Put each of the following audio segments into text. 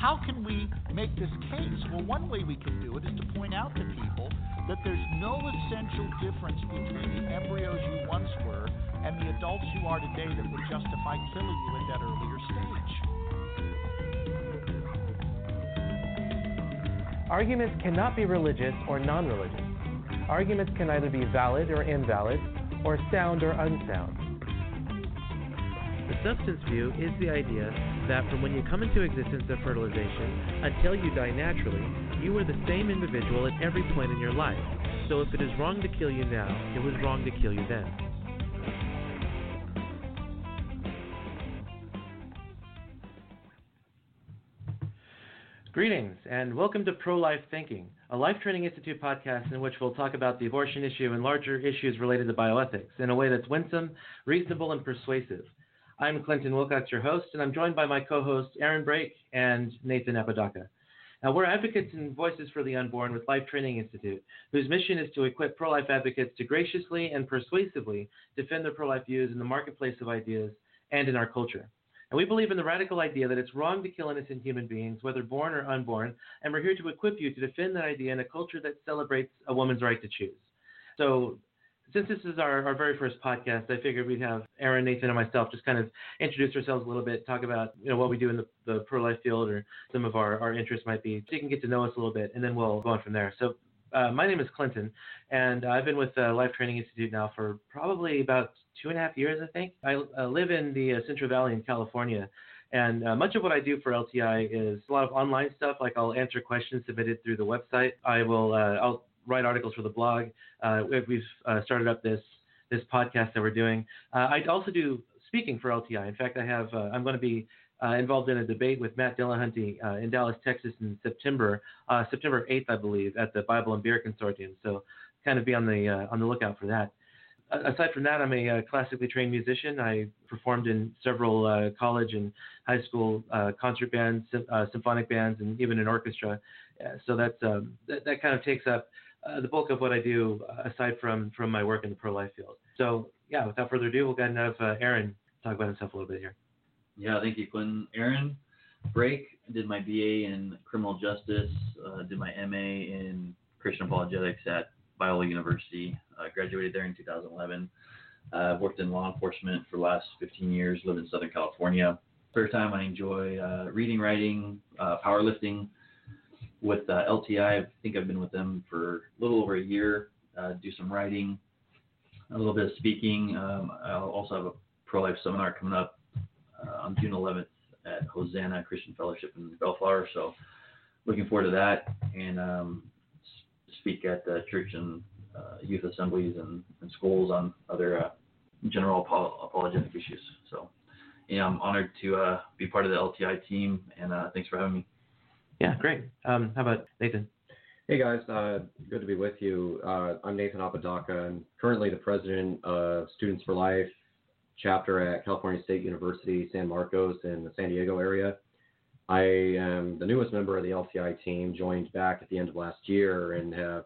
How can we make this case? Well, one way we can do it is to point out to people that there's no essential difference between the embryos you once were and the adults you are today that would justify killing you at that earlier stage. Arguments cannot be religious or non religious. Arguments can either be valid or invalid, or sound or unsound. The substance view is the idea that from when you come into existence of fertilization until you die naturally, you are the same individual at every point in your life. So if it is wrong to kill you now, it was wrong to kill you then. Greetings, and welcome to Pro Life Thinking, a Life Training Institute podcast in which we'll talk about the abortion issue and larger issues related to bioethics in a way that's winsome, reasonable, and persuasive. I'm Clinton Wilcox, your host, and I'm joined by my co hosts Aaron Brake and Nathan Apodaca. Now, we're advocates and voices for the unborn with Life Training Institute, whose mission is to equip pro life advocates to graciously and persuasively defend their pro life views in the marketplace of ideas and in our culture. And we believe in the radical idea that it's wrong to kill innocent human beings, whether born or unborn, and we're here to equip you to defend that idea in a culture that celebrates a woman's right to choose. So, since this is our, our very first podcast, I figured we'd have Aaron, Nathan, and myself just kind of introduce ourselves a little bit, talk about you know what we do in the, the pro life field or some of our, our interests might be, so you can get to know us a little bit, and then we'll go on from there. So, uh, my name is Clinton, and I've been with uh, Life Training Institute now for probably about two and a half years, I think. I uh, live in the uh, Central Valley in California, and uh, much of what I do for LTI is a lot of online stuff. Like I'll answer questions submitted through the website. I will uh, I'll write articles for the blog. Uh, we've uh, started up this this podcast that we're doing. Uh, I also do speaking for LTI. In fact, I have I'm going to be uh, involved in a debate with Matt Dillahunty uh, in Dallas, Texas in September, uh, September 8th, I believe, at the Bible and Beer Consortium. So kind of be on the on the lookout for that. aside from that, I'm a classically trained musician. I performed in several college and high school concert bands, symphonic bands, and even an orchestra. so that's um, that kind of takes up uh, the bulk of what I do aside from from my work in the pro life field. So yeah, without further ado, we'll ahead and have uh, Aaron talk about himself a little bit here. Yeah, thank you, Clinton. Aaron Brake did my BA in criminal justice, uh, did my MA in Christian apologetics at Biola University. Uh, graduated there in 2011. Uh, worked in law enforcement for the last 15 years. Lived in Southern California. First time I enjoy uh, reading, writing, uh, powerlifting. With uh, LTI, I think I've been with them for a little over a year. do some writing, a little bit of speaking. Um, I'll also have a pro life seminar coming up uh, on June 11th at Hosanna Christian Fellowship in Bellflower. So looking forward to that and um, speak at the church and uh, youth assemblies and, and, schools on other uh, general apologetic issues. So yeah, I'm honored to uh, be part of the LTI team and uh, thanks for having me. Yeah, great. Um, how about Nathan? Hey guys, uh, good to be with you. I'm Nathan Apodaca. I'm currently the president of Students for Life chapter at California State University, San Marcos, in the San Diego area. I am the newest member of the LTI team, joined back at the end of last year, and have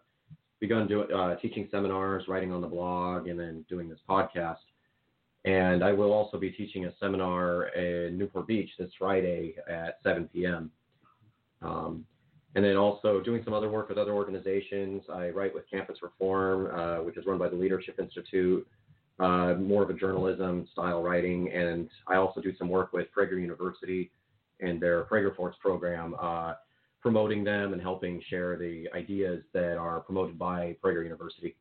begun doing uh, teaching seminars, writing on the blog, and then doing this podcast. And I will also be teaching a seminar in Newport Beach this Friday at 7 p.m. Um, and then also doing some other work with other organizations. I write with Campus Reform, uh, which is run by the Leadership Institute, uh, more of a journalism style writing, and I also do some work with Prager University and their Prager Force program, uh, promoting them and helping share the ideas that are promoted by Prager University.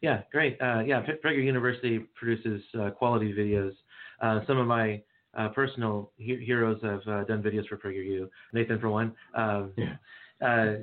Yeah, great. Uh, yeah, Prager University produces uh, quality videos. Uh, some of my uh, personal he- heroes have done videos for PragerU. Nathan, for one. Um, yeah. uh,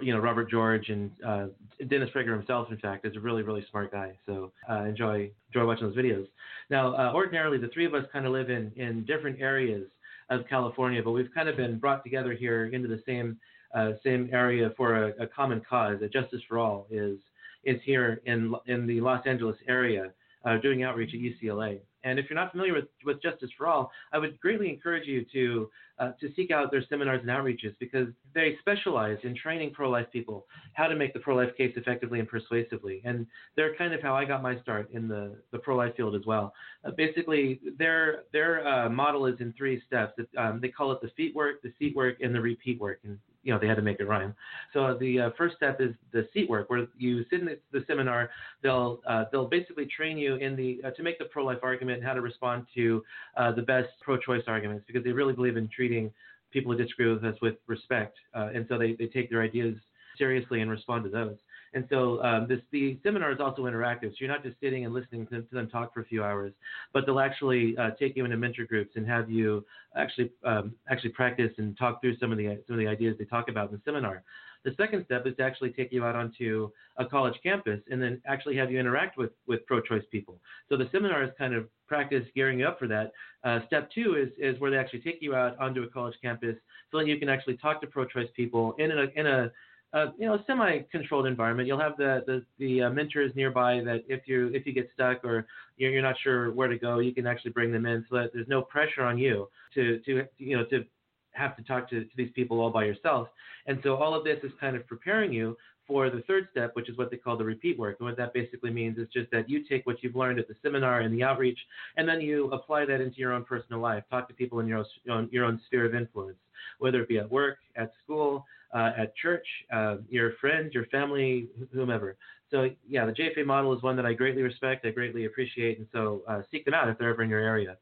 you know Robert George and uh, Dennis Prager himself, in fact, is a really really smart guy. So uh, enjoy enjoy watching those videos. Now, uh, ordinarily, the three of us kind of live in in different areas of California, but we've kind of been brought together here into the same uh, same area for a, a common cause. That Justice for All is is here in in the Los Angeles area uh, doing outreach at UCLA. And if you're not familiar with, with Justice for All, I would greatly encourage you to uh, to seek out their seminars and outreaches because they specialize in training pro-life people how to make the pro-life case effectively and persuasively. And they're kind of how I got my start in the, the pro-life field as well. Uh, basically, their their uh, model is in three steps. Um, they call it the feet work, the seat work, and the repeat work. And you know they had to make it rhyme. So the uh, first step is the seat work, where you sit in the, the seminar. They'll uh, they'll basically train you in the uh, to make the pro-life argument and how to respond to uh, the best pro-choice arguments because they really believe in treating people who disagree with us with respect, uh, and so they, they take their ideas seriously and respond to those. And so um, this, the seminar is also interactive. So you're not just sitting and listening to, to them talk for a few hours, but they'll actually uh, take you into mentor groups and have you actually um, actually practice and talk through some of the some of the ideas they talk about in the seminar. The second step is to actually take you out onto a college campus and then actually have you interact with, with pro-choice people. So the seminar is kind of practice gearing you up for that. Uh, step two is, is where they actually take you out onto a college campus so that you can actually talk to pro-choice people in a, in a uh, you know, semi-controlled environment. You'll have the the, the uh, mentors nearby that if you if you get stuck or you're, you're not sure where to go, you can actually bring them in so that there's no pressure on you to to you know to have to talk to, to these people all by yourself. And so all of this is kind of preparing you for the third step, which is what they call the repeat work. And what that basically means is just that you take what you've learned at the seminar and the outreach, and then you apply that into your own personal life. Talk to people in your own, your own sphere of influence, whether it be at work, at school, uh, at church, uh, your friends, your family, whomever. So yeah, the JFA model is one that I greatly respect, I greatly appreciate, and so uh, seek them out if they're ever in your area.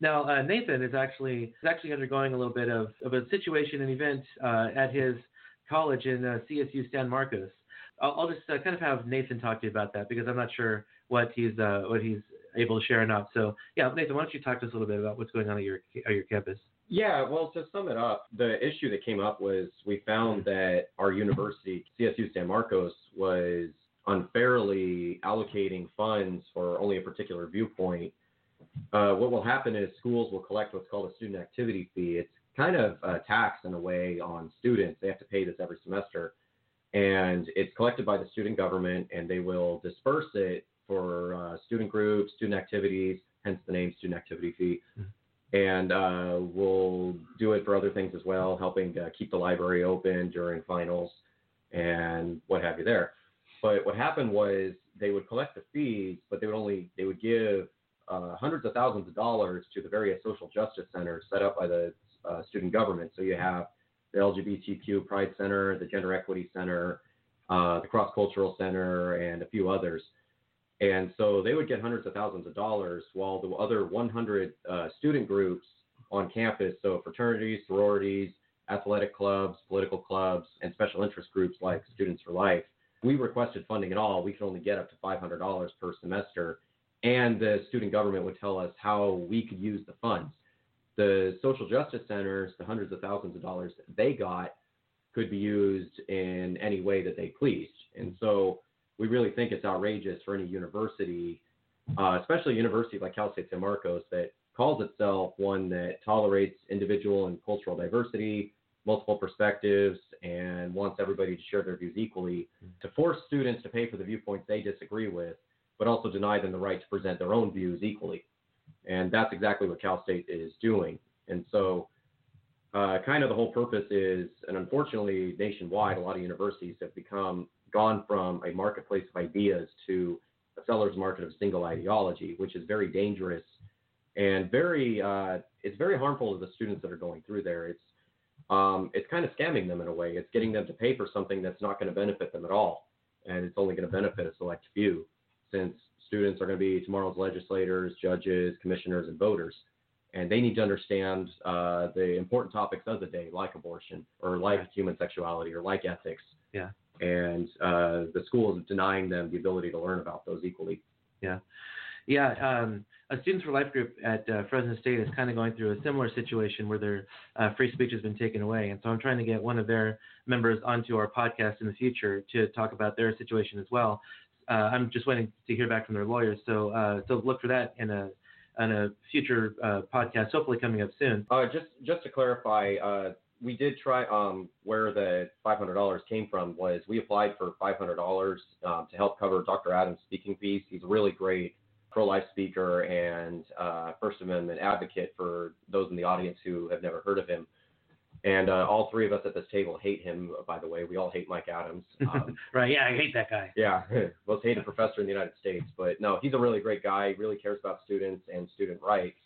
Now uh, Nathan is actually is actually undergoing a little bit of, of a situation, an event uh, at his college in uh, CSU San Marcos. I'll, I'll just kind of have Nathan talk to you about that because I'm not sure what he's what he's able to share or not. So yeah, Nathan, why don't you talk to us a little bit about what's going on at your at your campus? Yeah, well, to sum it up, the issue that came up was we found that our university, CSU San Marcos, was unfairly allocating funds for only a particular viewpoint. Uh, what will happen is schools will collect what's called a student activity fee. It's kind of a tax in a way on students. They have to pay this every semester. And it's collected by the student government, and they will disperse it for uh, student groups, student activities, hence the name student activity fee. And uh, we'll do it for other things as well, helping uh, keep the library open during finals and what have you there. But what happened was they would collect the fees, but they would only they would give uh, hundreds of thousands of dollars to the various social justice centers set up by the uh, student government. So you have the LGBTQ Pride Center, the Gender Equity Center, uh, the Cross Cultural Center, and a few others. And so they would get hundreds of thousands of dollars while the other 100 uh, student groups on campus, so fraternities, sororities, athletic clubs, political clubs, and special interest groups like Students for Life, we requested funding at all. We could only get up to $500 per semester. And the student government would tell us how we could use the funds. The social justice centers, the hundreds of thousands of dollars that they got, could be used in any way that they pleased. And so we really think it's outrageous for any university, uh, especially a university like Cal State San Marcos, that calls itself one that tolerates individual and cultural diversity, multiple perspectives, and wants everybody to share their views equally, to force students to pay for the viewpoints they disagree with, but also deny them the right to present their own views equally. And that's exactly what Cal State is doing. And so, uh, kind of the whole purpose is, and unfortunately, nationwide, a lot of universities have become gone from a marketplace of ideas to a seller's market of single ideology, which is very dangerous and very uh, it's very harmful to the students that are going through there. It's um, it's kind of scamming them in a way. It's getting them to pay for something that's not going to benefit them at all, and it's only going to benefit a select few, since students are going to be tomorrow's legislators, judges, commissioners, and voters, and they need to understand uh, the important topics of the day, like abortion or like human sexuality or like ethics. Yeah and uh, the school is denying them the ability to learn about those equally. Yeah. Yeah, um, a Students for Life group at uh, Fresno State is kind of going through a similar situation where their uh, free speech has been taken away, and so I'm trying to get one of their members onto our podcast in the future to talk about their situation as well. Uh, I'm just waiting to hear back from their lawyers, so uh, so look for that in a in a future uh, podcast, hopefully coming up soon. Uh, just just to clarify, uh, we did try um, where the $500 came from was we applied for $500 um, to help cover Dr. Adams' speaking fees. He's a really great pro-life speaker and uh, First Amendment advocate for those in the audience who have never heard of him. And uh, all three of us at this table hate him, by the way. We all hate Mike Adams. Um, right, yeah, I hate that guy. Yeah, most hated professor in the United States. But no, he's a really great guy, really cares about students and student rights.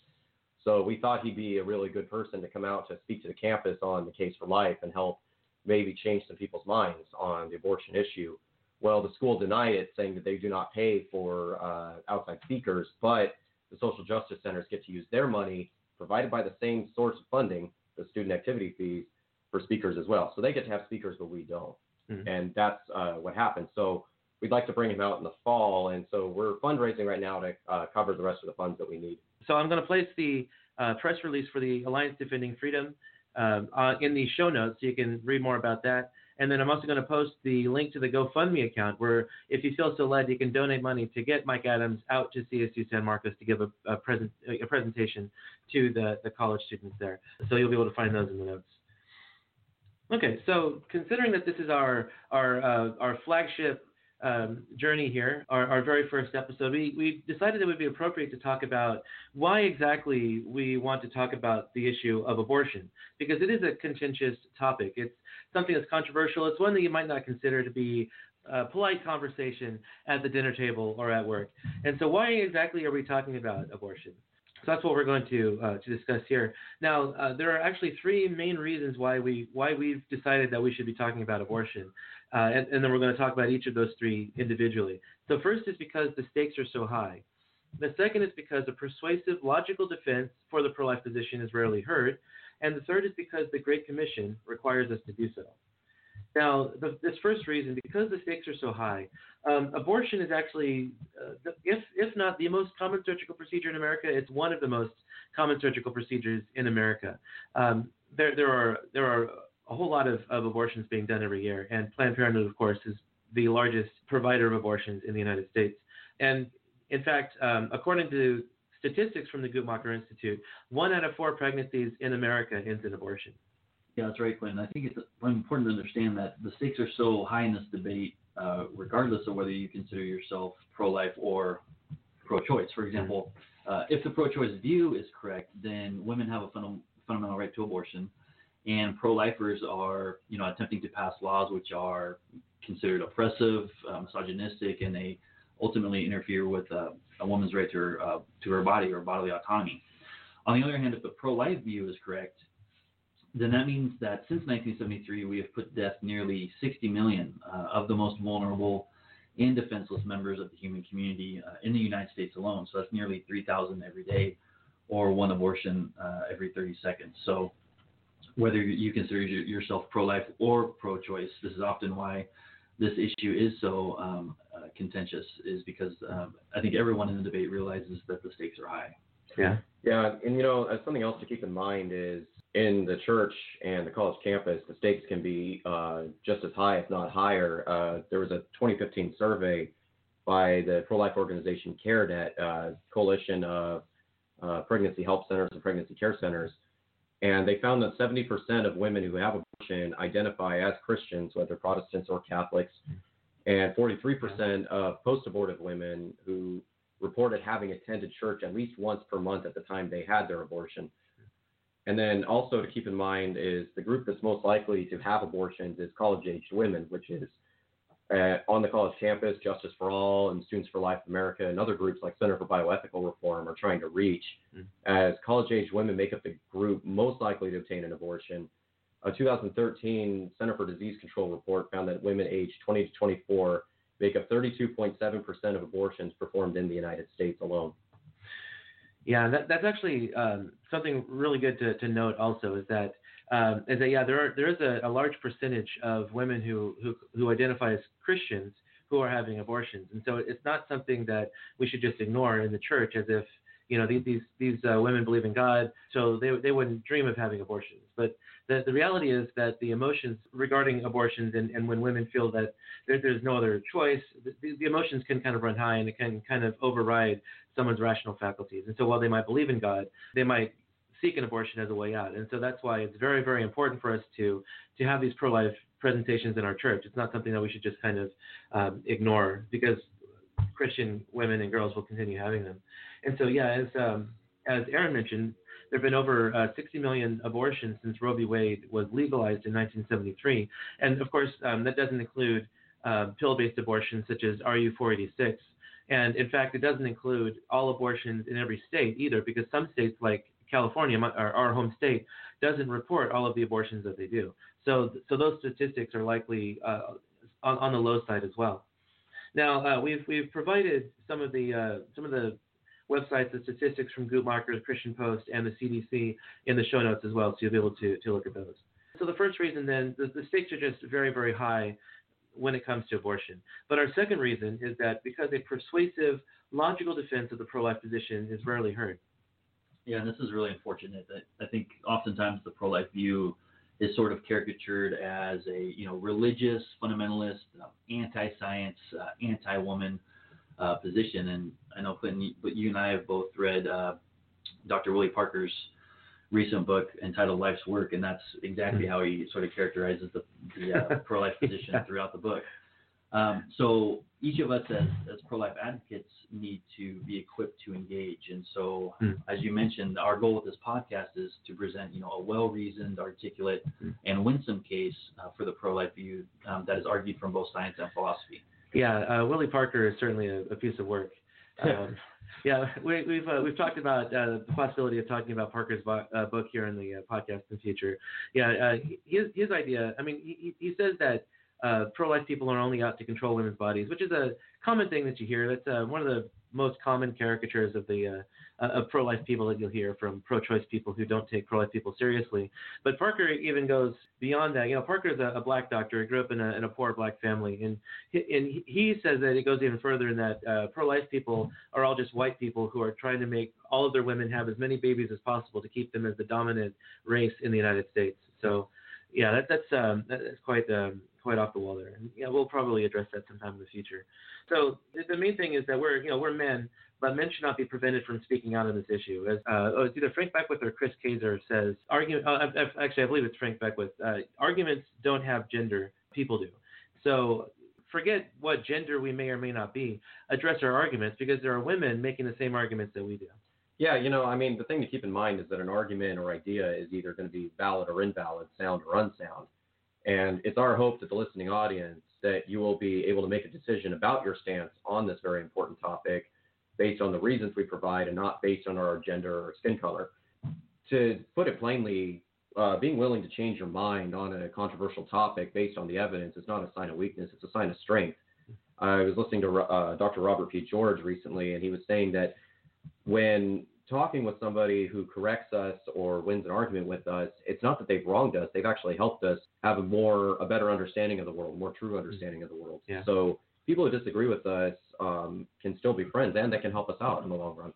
So we thought he'd be a really good person to come out to speak to the campus on the case for life and help maybe change some people's minds on the abortion issue. Well, the school denied it, saying that they do not pay for uh, outside speakers, but the social justice centers get to use their money provided by the same source of funding, the student activity fees, for speakers as well. So they get to have speakers, but we don't. Mhm. And that's uh, what happened. So we'd like to bring him out in the fall, and so we're fundraising right now to uh, cover the rest of the funds that we need. So I'm going to place the uh, press release for the Alliance Defending Freedom um, uh, in the show notes so you can read more about that. And then I'm also going to post the link to the GoFundMe account where, if you feel so led, you can donate money to get Mike Adams out to CSU San Marcos to give a, a, present, a presentation to the, the college students there. So you'll be able to find those in the notes. Okay, so considering that this is our our uh, our flagship um, journey here, our, our very first episode, we, we decided it would be appropriate to talk about why exactly we want to talk about the issue of abortion, because it is a contentious topic. It's something that's controversial. It's one that you might not consider to be a polite conversation at the dinner table or at work. And so, why exactly are we talking about abortion? So that's what we're going to uh, to discuss here. Now, uh, there are actually three main reasons why we why we've decided that we should be talking about abortion, uh, and, and then we're going to talk about each of those three individually. So first is because the stakes are so high. The second is because a persuasive, logical defense for the pro-life position is rarely heard, and the third is because the Great Commission requires us to do so. Now, the, this first reason, because the stakes are so high, um, abortion is actually, uh, the, if, if not the most common surgical procedure in America, it's one of the most common surgical procedures in America. Um, there, there, are, there are a whole lot of, of abortions being done every year, and Planned Parenthood, of course, is the largest provider of abortions in the United States. And in fact, um, according to statistics from the Guttmacher Institute, one out of four pregnancies in America ends in abortion. Yeah, that's right, Quinn. I think it's important to understand that the stakes are so high in this debate, uh, regardless of whether you consider yourself pro-life or pro-choice. For example, uh, if the pro-choice view is correct, then women have a funda- fundamental right to abortion, and pro-lifers are, you know, attempting to pass laws which are considered oppressive, uh, misogynistic, and they ultimately interfere with uh, a woman's right to her uh, to her body or bodily autonomy. On the other hand, if the pro-life view is correct, then that means that since 1973, we have put to death nearly 60 million uh, of the most vulnerable and defenseless members of the human community uh, in the United States alone. So that's nearly 3,000 every day, or one abortion uh, every 30 seconds. So whether you consider yourself pro-life or pro-choice, this is often why this issue is so um, uh, contentious, is because um, I think everyone in the debate realizes that the stakes are high. Yeah. Yeah, and you know, uh, something else to keep in mind is in the church and the college campus, the stakes can be uh, just as high, if not higher. Uh, there was a 2015 survey by the pro-life organization CareNet, uh, coalition of uh, pregnancy help centers and pregnancy care centers, and they found that 70% of women who have abortion identify as Christians, whether Protestants or Catholics, and 43% of post-abortive women who reported having attended church at least once per month at the time they had their abortion. And then also to keep in mind is the group that's most likely to have abortions is college-aged women, which is uh, on the college campus, Justice for All and Students for Life America and other groups like Center for Bioethical Reform are trying to reach, Mm. as college-aged women make up the group most likely to obtain an abortion. A 2013 Center for Disease Control report found that women aged 20 to 24 make up 32.7% of abortions performed in the United States alone. Yeah, that, that's actually um, something really good to, to note. Also, is that um, is that yeah, there are there is a, a large percentage of women who, who who identify as Christians who are having abortions. And so it's not something that we should just ignore in the church as if you know these these, these uh, women believe in God, so they they wouldn't dream of having abortions. But the, the reality is that the emotions regarding abortions and, and when women feel that there, there's no other choice, the, the emotions can kind of run high and it can kind of override someone's rational faculties. And so while they might believe in God, they might seek an abortion as a way out. And so that's why it's very, very important for us to to have these pro-life presentations in our church. It's not something that we should just kind of um, ignore because Christian women and girls will continue having them. And so, yeah, as um, as Aaron mentioned, there have been over uh, 60 million abortions since Roe v. Wade was legalized in 1973, and of course, um, that doesn't include uh, pill-based abortions such as RU486. And in fact, it doesn't include all abortions in every state either, because some states like California, our, our home state, doesn't report all of the abortions that they do. So, so those statistics are likely uh, on, on the low side as well. Now, uh, we've we've provided some of the uh, some of the websites and statistics from Guttmacher, the Christian Post, and the CDC in the show notes as well, so you'll be able to to look at those. So the first reason, then, the, the stakes are just very very high when it comes to abortion. But our second reason is that because a persuasive, logical defense of the pro-life position is rarely heard. Yeah, and this is really unfortunate. That I think oftentimes the pro-life view is sort of caricatured as a you know religious fundamentalist, uh, anti-science, uh, anti-woman uh, position. And I know Clinton, but you and I have both read uh, Dr. Willie Parker's recent book entitled Life's Work, and that's exactly mm-hmm. how he sort of characterizes the, the uh, pro-life position throughout the book. Um, so each of us as, as pro-life advocates need to be equipped to engage. And so, mm. as you mentioned, our goal with this podcast is to present, you know, a well-reasoned, articulate, mm. and winsome case uh, for the pro-life view um, that is argued from both science and philosophy. Yeah, uh, Willie Parker is certainly a, a piece of work. Um, yeah, we, have we've, uh, we've talked about uh, the possibility of talking about Parker's bo- uh, book here in the uh, podcast in the future. Yeah, uh, his his idea. I mean, he, he says that uh, pro-life people are only out to control women's bodies, which is a common thing that you hear. That's uh, one of the most common caricatures of the uh, of pro-life people that you'll hear from pro-choice people who don't take pro-life people seriously. But Parker even goes beyond that. You know, Parker is a, a black doctor. He grew up in a, in a poor black family, and he, and he says that it goes even further in that uh, pro-life people are all just white people who are trying to make all of their women have as many babies as possible to keep them as the dominant race in the United States. So, yeah, that, that's um, that's quite um, quite off the wall there. And yeah, we'll probably address that sometime in the future. So the main thing is that we're you know we're men, but men should not be prevented from speaking out on this issue. As uh, oh, it's either Frank Beckwith or Chris Kaczor says, argument. Uh, actually, I believe it's Frank Beckwith. Uh, arguments don't have gender; people do. So forget what gender we may or may not be. Address our arguments because there are women making the same arguments that we do. Yeah, you know, I mean, the thing to keep in mind is that an argument or idea is either going to be valid or invalid, sound or unsound. And it's our hope that the listening audience that you will be able to make a decision about your stance on this very important topic based on the reasons we provide and not based on our gender or skin color. To put it plainly, uh, being willing to change your mind on a controversial topic based on the evidence is not a sign of weakness, it's a sign of strength. I was listening to uh, Dr. Robert P. George recently, and he was saying that when talking with somebody who corrects us or wins an argument with us, it's not that they've wronged us. They've actually helped us have a more, a better understanding of the world, more true understanding of the world. Yeah. So people who disagree with us um, can still be friends and they can help us out in the long run.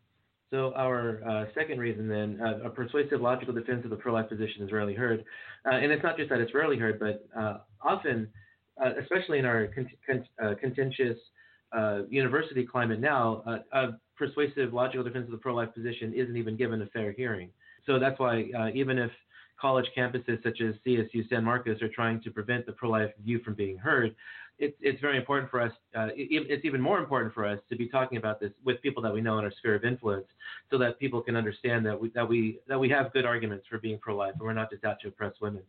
So our uh, second reason then, uh, a persuasive logical defense of the pro-life position is rarely heard. Uh, and it's not just that it's rarely heard, but uh, often, uh, especially in our con- con- uh, contentious university climate now, persuasive logical defense of the pro-life position isn't even given a fair hearing. So that's why uh, even if college campuses such as CSU San Marcos are trying to prevent the pro-life view from being heard, it's, it's very important for us. Uh, it, it's even more important for us to be talking about this with people that we know in our sphere of influence, so that people can understand that we that we that we have good arguments for being pro-life, and we're not just out to oppress women.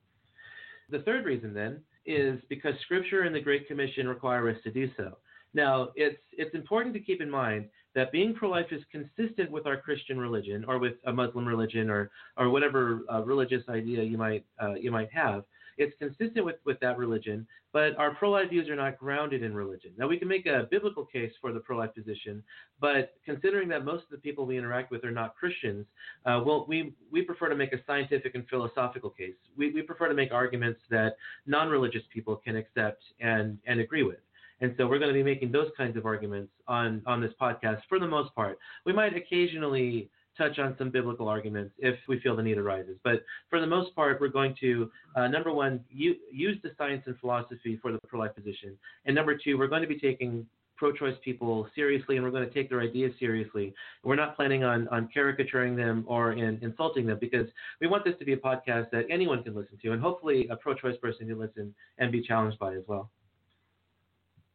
The third reason then is because Scripture and the Great Commission require us to do so. Now, it's it's important to keep in mind that being pro-life is consistent with our Christian religion or with a Muslim religion or or whatever uh, religious idea you might uh, you might have. It's consistent with, with that religion, but our pro-life views are not grounded in religion. Now we can make a biblical case for the pro-life position, but considering that most of the people we interact with are not Christians, uh, well, we we prefer to make a scientific and philosophical case. We we prefer to make arguments that non-religious people can accept and and agree with. And so we're going to be making those kinds of arguments on, on this podcast for the most part. We might occasionally touch on some biblical arguments if we feel the need arises. But for the most part, we're going to, uh, number one, u- use the science and philosophy for the pro life position. And number two, we're going to be taking pro choice people seriously and we're going to take their ideas seriously. We're not planning on, on caricaturing them or in, insulting them because we want this to be a podcast that anyone can listen to and hopefully a pro choice person can listen and be challenged by as well.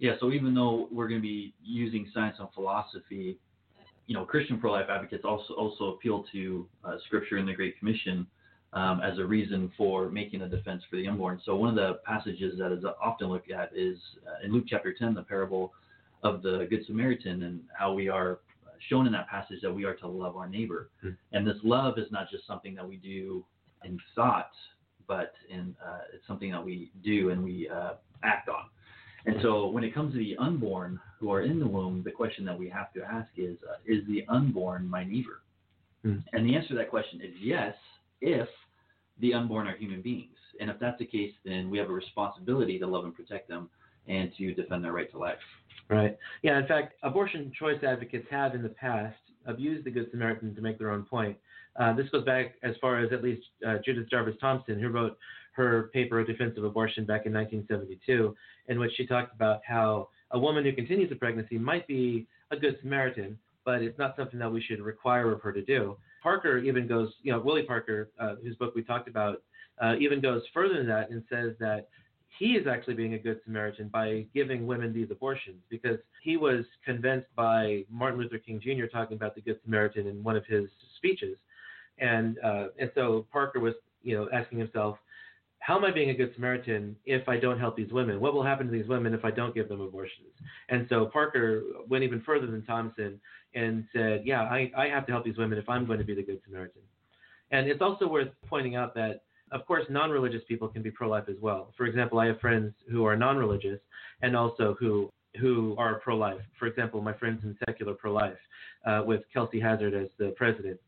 Yeah, so even though we're going to be using science and philosophy, you know, Christian pro-life advocates also also appeal to uh, Scripture and the Great Commission um, as a reason for making a defense for the unborn. So one of the passages that is often looked at is uh, in Luke chapter 10, the parable of the Good Samaritan, and how we are shown in that passage that we are to love our neighbor. Mm. And this love is not just something that we do in thought, but in uh, it's something that we do and we uh, act on. And so when it comes to the unborn who are in the womb, the question that we have to ask is, uh, is the unborn my neighbor? Hmm. And the answer to that question is yes, if the unborn are human beings. And if that's the case, then we have a responsibility to love and protect them and to defend their right to life. Right. Yeah. In fact, abortion choice advocates have in the past abused the Good Samaritan to make their own point. Uh, this goes back as far as at least uh, Judith Jarvis Thomson, who wrote her paper A Defense of Abortion back in 1972, in which she talked about how a woman who continues a pregnancy might be a Good Samaritan, but it's not something that we should require of her to do. Parker even goes, you know, Willie Parker, uh, whose book we talked about, uh, even goes further than that and says that he is actually being a good Samaritan by giving women these abortions because he was convinced by Martin Luther King Jr. talking about the Good Samaritan in one of his speeches, and uh, and so Parker was you know asking himself, how am I being a good Samaritan if I don't help these women? What will happen to these women if I don't give them abortions? And so Parker went even further than Thomson and said, yeah, I, I have to help these women if I'm going to be the good Samaritan. And it's also worth pointing out that of course, non-religious people can be pro-life as well. For example, I have friends who are non-religious and also who who are pro-life. For example, my friends in secular pro-life, uh, with Kelsey Hazzard as the president.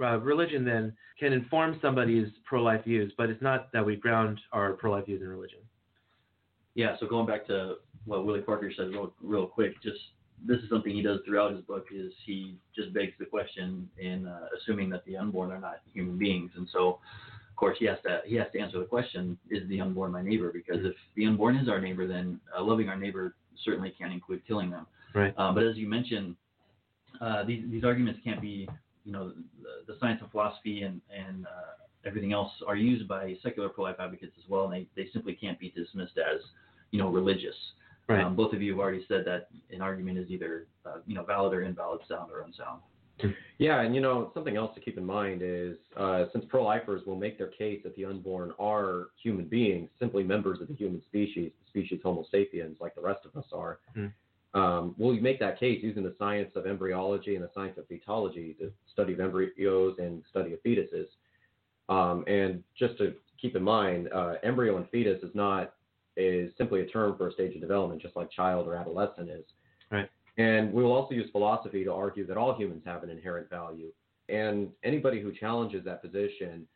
Uh, religion then can inform somebody's pro-life views, but it's not that we ground our pro-life views in religion. Yeah, so going back to what Willie Parker said real, real quick, just this is something he does throughout his book is he just begs the question in uh, assuming that the unborn are not human beings, and so of course he has to he has to answer the question: Is the unborn my neighbor? Because if the unborn is our neighbor, then uh, loving our neighbor certainly can't include killing them. Right. Uh, but as you mentioned, uh, these these arguments can't be you know the, the science of philosophy and and uh, everything else are used by secular pro-life advocates as well, and they, they simply can't be dismissed as you know religious. Right. Um, both of you have already said that an argument is either uh, you know valid or invalid, sound or unsound. Yeah, and you know something else to keep in mind is uh, since pro-lifers will make their case that the unborn are human beings, simply members of the human species, the species Homo sapiens, like the rest of us are. Mm. Um, will you make that case using the science of embryology and the science of fetology, the study of embryos and study of fetuses? Um, and just to keep in mind, uh, embryo and fetus is not is simply a term for a stage of development, just like child or adolescent is. Right. And we will also use philosophy to argue that all humans have an inherent value. And anybody who challenges that position,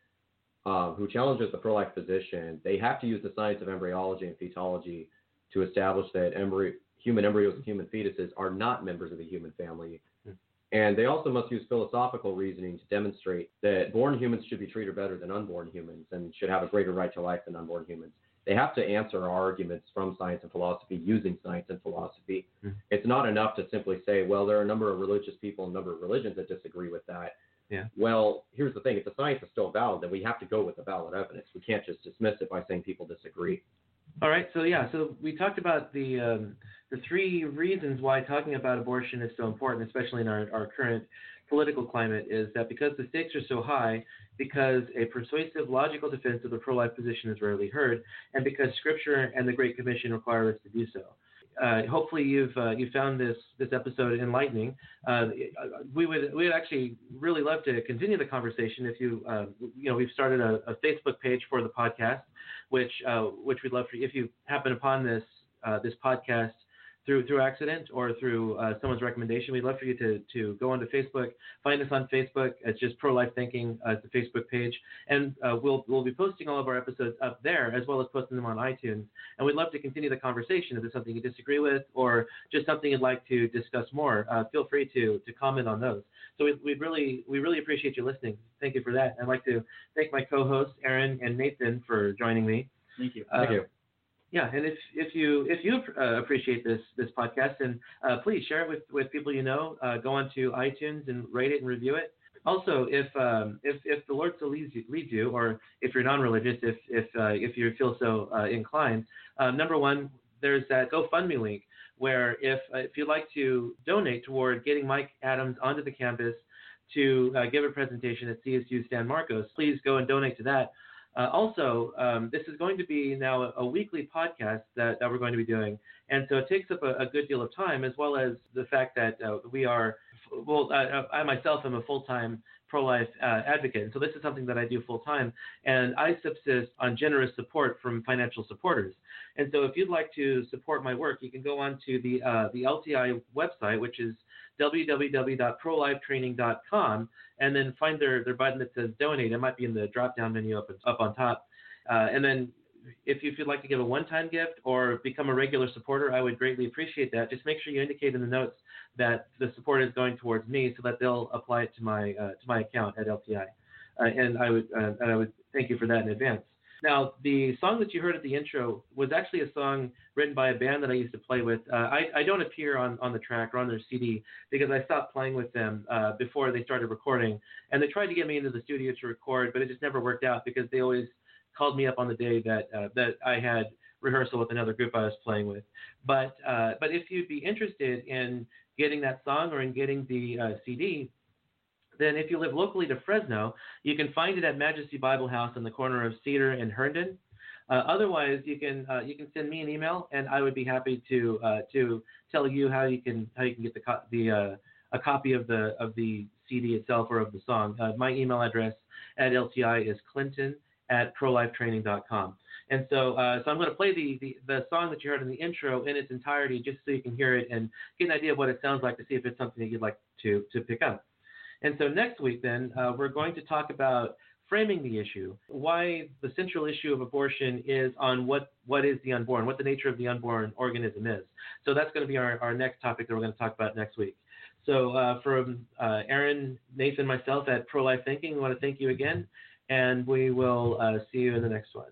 uh, who challenges the pro-life position, they have to use the science of embryology and fetology to establish that embryo, human embryos and human fetuses are not members of the human family. Hmm. And they also must use philosophical reasoning to demonstrate that born humans should be treated better than unborn humans and should have a greater right to life than unborn humans they have to answer our arguments from science and philosophy using science and philosophy. Mhm. It's not enough to simply say, well, there are a number of religious people and a number of religions that disagree with that. Yeah. Well, here's the thing: if the science is still valid, then we have to go with the valid evidence. We can't just dismiss it by saying people disagree. All right. So yeah. So we talked about the um, the three reasons why talking about abortion is so important, especially in our, our current political climate, is that because the stakes are so high, because a persuasive, logical defense of the pro-life position is rarely heard, and because Scripture and the Great Commission require us to do so. Uh, hopefully, you've uh, you found this this episode enlightening. Uh, we would we would actually really love to continue the conversation. If you uh, you know we've started a, a, Facebook page for the podcast, which uh, which we'd love for you if you happen upon this uh, this podcast through through accident or through uh, someone's recommendation, we'd love for you to to go onto Facebook, find us on Facebook. It's just Pro Life Thinking, uh, the Facebook page, and uh, we'll we'll be posting all of our episodes up there as well as posting them on iTunes. And we'd love to continue the conversation. If there's something you disagree with or just something you'd like to discuss more, uh, feel free to to comment on those. So we we really we really appreciate you listening. Thank you for that. I'd like to thank my co-hosts Aaron and Nathan for joining me. Thank you. Thank Uh, you. Yeah, and if if you if you uh, appreciate this this podcast, and uh, please share it with, with people you know. Uh, go onto iTunes and rate it and review it. Also, if um, if if the Lord so leads you, leads you or if you're non-religious, if if uh, if you feel so uh, inclined, uh, number one, there's that GoFundMe link where if if you'd like to donate toward getting Mike Adams onto the campus to give a presentation at CSU San Marcos, please go and donate to that. Uh, also, um, this is going to be now a, a weekly podcast that, that we're going to be doing. And so it takes up a, a good deal of time, as well as the fact that uh, we are, well, uh, I myself am a full time pro life uh, advocate. And so this is something that I do full time. And I subsist on generous support from financial supporters. And so if you'd like to support my work, you can go on to the, uh, the LTI website, which is www.prolifetraining.com and then find their, their button that says donate. It might be in the drop down menu up, up on top. Uh, and then if you would like to give a one time gift or become a regular supporter, I would greatly appreciate that. Just make sure you indicate in the notes that the support is going towards me so that they'll apply it to my, uh, to my account at LTI. Uh, and I would uh, and I would thank you for that in advance. Now, the song that you heard at the intro was actually a song written by a band that I used to play with. Uh, I, I don't appear on, on the track or on their CD because I stopped playing with them uh, before they started recording. And they tried to get me into the studio to record, but it just never worked out because they always called me up on the day that uh, that I had rehearsal with another group I was playing with. But uh, but if you'd be interested in getting that song or in getting the uh, CD, then if you live locally to Fresno, you can find it at Majesty Bible House on the corner of Cedar and Herndon. Uh, otherwise, you can uh, you can send me an email, and I would be happy to uh, to tell you how you can how you can get the co- the uh, a copy of the of the CD itself or of the song. Uh, my email address at LTI is Clinton at prolifetraining.com. And so, uh, so I'm going to play the, the, the song that you heard in the intro in its entirety, just so you can hear it and get an idea of what it sounds like to see if it's something that you'd like to to pick up. And so next week, then, uh, we're going to talk about framing the issue, why the central issue of abortion is on what, what is the unborn, what the nature of the unborn organism is. So that's going to be our, our next topic that we're going to talk about next week. So uh, from uh, Aaron, Nathan, myself at Pro Life Thinking, we want to thank you again, and we will uh, see you in the next one.